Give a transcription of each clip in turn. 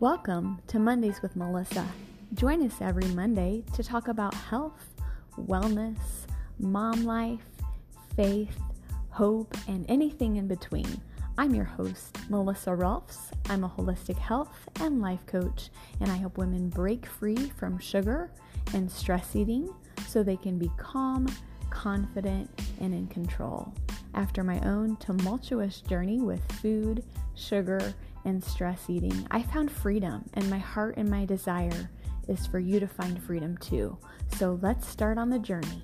Welcome to Mondays with Melissa. Join us every Monday to talk about health, wellness, mom life, faith, hope, and anything in between. I'm your host, Melissa Rolfs. I'm a holistic health and life coach, and I help women break free from sugar and stress eating so they can be calm, confident, and in control. After my own tumultuous journey with food, sugar, and stress eating, I found freedom, and my heart and my desire is for you to find freedom too. So let's start on the journey.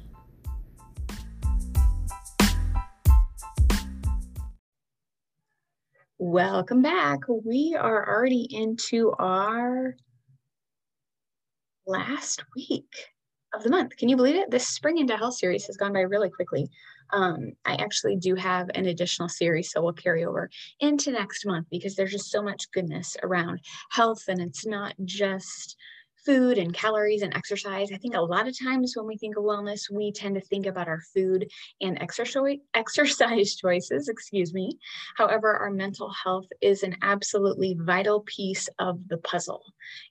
Welcome back. We are already into our last week of the month. Can you believe it? This Spring into Health series has gone by really quickly. Um, I actually do have an additional series, so we'll carry over into next month because there's just so much goodness around health, and it's not just food and calories and exercise. I think a lot of times when we think of wellness, we tend to think about our food and exercise choices, excuse me. However, our mental health is an absolutely vital piece of the puzzle.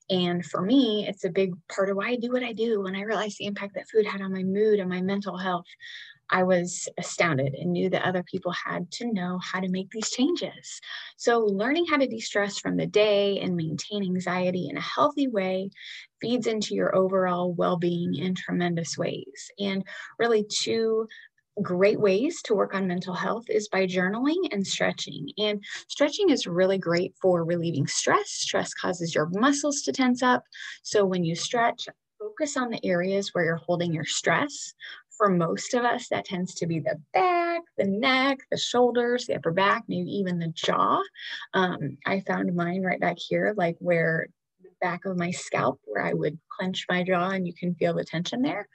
And for me, it's a big part of why I do what I do. When I realized the impact that food had on my mood and my mental health, I was astounded and knew that other people had to know how to make these changes. So, learning how to de stress from the day and maintain anxiety in a healthy way feeds into your overall well being in tremendous ways. And really, two great ways to work on mental health is by journaling and stretching. And stretching is really great for relieving stress. Stress causes your muscles to tense up. So, when you stretch, focus on the areas where you're holding your stress for most of us, that tends to be the back, the neck, the shoulders, the upper back, maybe even the jaw. Um, I found mine right back here, like where the back of my scalp where I would clench my jaw and you can feel the tension there.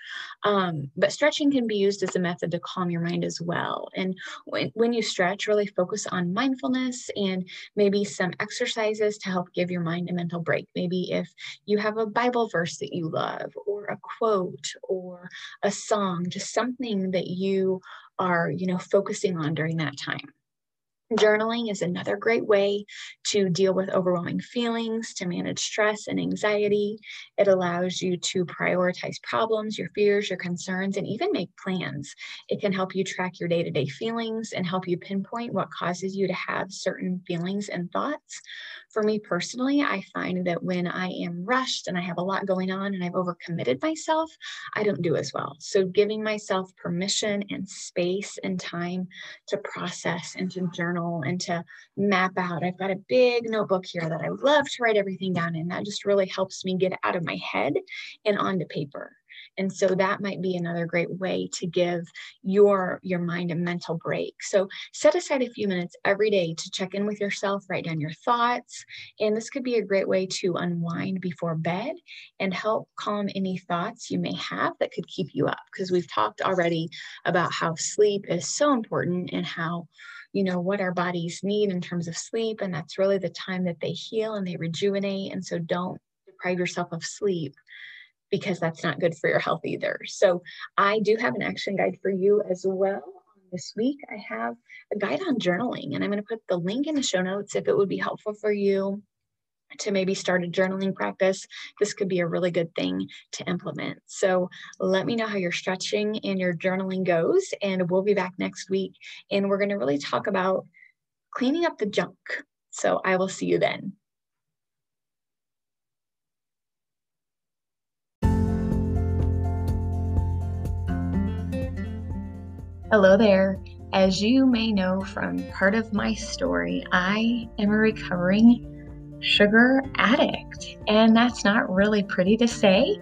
Um, but stretching can be used as a method to calm your mind as well. And when, when you stretch, really focus on mindfulness and maybe some exercises to help give your mind a mental break. Maybe if you have a Bible verse that you love, quote, or a song, just something that you are, you know, focusing on during that time. Journaling is another great way to deal with overwhelming feelings, to manage stress and anxiety. It allows you to prioritize problems, your fears, your concerns, and even make plans. It can help you track your day to day feelings and help you pinpoint what causes you to have certain feelings and thoughts. For me personally, I find that when I am rushed and I have a lot going on and I've overcommitted myself, I don't do as well. So, giving myself permission and space and time to process and to journal and to map out. I've got a big notebook here that I love to write everything down in. That just really helps me get out of my head and onto paper. And so that might be another great way to give your your mind a mental break. So set aside a few minutes every day to check in with yourself, write down your thoughts, and this could be a great way to unwind before bed and help calm any thoughts you may have that could keep you up. Because we've talked already about how sleep is so important and how you know what our bodies need in terms of sleep and that's really the time that they heal and they rejuvenate. And so don't deprive yourself of sleep because that's not good for your health either. So I do have an action guide for you as well. This week, I have a guide on journaling, and I'm going to put the link in the show notes if it would be helpful for you to maybe start a journaling practice. This could be a really good thing to implement. So let me know how your stretching and your journaling goes, and we'll be back next week. And we're going to really talk about cleaning up the junk. So I will see you then. Hello there. As you may know from part of my story, I am a recovering sugar addict. And that's not really pretty to say,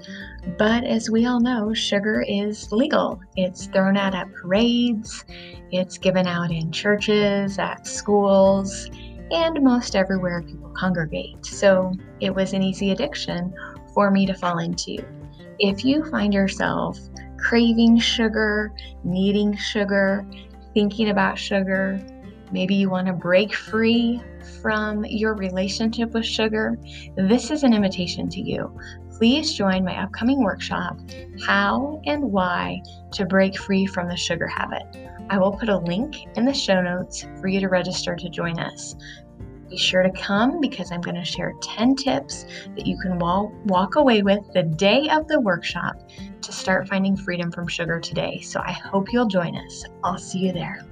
but as we all know, sugar is legal. It's thrown out at parades, it's given out in churches, at schools, and most everywhere people congregate. So it was an easy addiction for me to fall into. If you find yourself craving sugar, needing sugar, thinking about sugar. Maybe you want to break free from your relationship with sugar. This is an invitation to you. Please join my upcoming workshop, How and Why to Break Free from the Sugar Habit. I will put a link in the show notes for you to register to join us. Be sure to come because I'm going to share 10 tips that you can walk away with the day of the workshop to start finding freedom from sugar today. So I hope you'll join us. I'll see you there.